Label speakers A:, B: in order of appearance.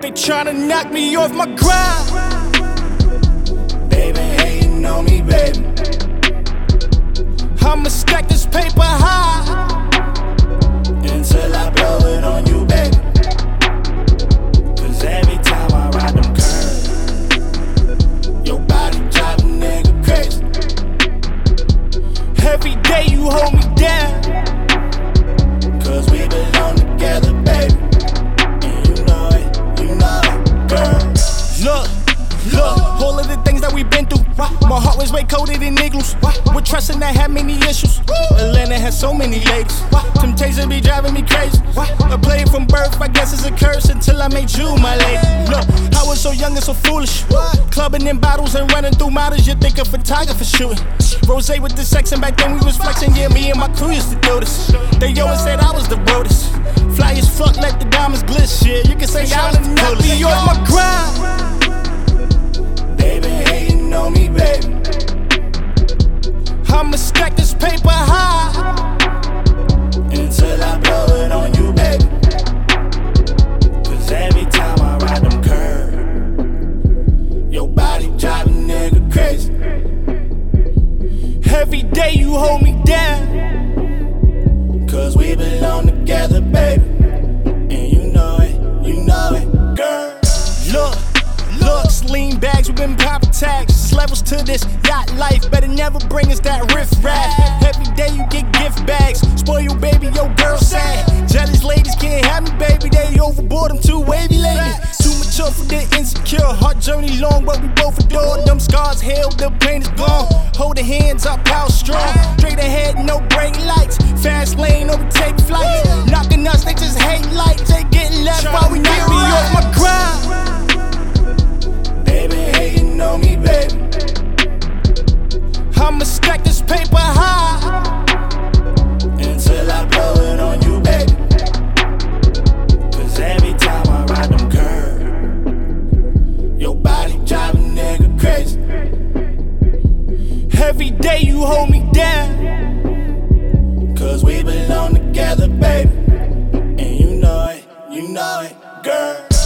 A: they tryna knock me off my grind. Look, look, all of the things that we've been through. My heart was way colder than igloos. With trusting that had many issues. Atlanta has so many ladies. Temptation be driving me crazy. A play from birth, I guess it's a curse until I made you my lady. Look, I was so young and so foolish. Clubbing in bottles and running through models, you think a photographer shooting. Rose with the sex, and back then we was flexing. Yeah, me and my crew used to do this. They always said I was the roadest. Fly as fuck, let the diamonds gliss. Yeah, you can say I was the knock me off my grind. On me, baby. I'ma stack this paper high. Until I blow it on you, baby. Cause every time I ride them curves, your body drive a nigga crazy. Every day you hold me down. Cause we belong together, baby. To this yacht life. Better never bring us that riff raff. Every day you get gift bags. Spoil your baby, your girl sad. Jealous ladies can't have me, baby. They overboard, I'm too wavy lately. Too mature for the insecure. Heart journey long, but we both adore. Them scars healed, the pain is gone. Hold the hands up, power strong. Straight ahead, no brake lights. Fast lane, overtake flights. Knocking us, they just hate lights. They getting left while we knock me off my grind. stack this paper high until I blow it on you, baby. Cause every time I ride them curves, your body driving a nigga crazy. Every day you hold me down. Cause we belong together, baby. And you know it, you know it, girl.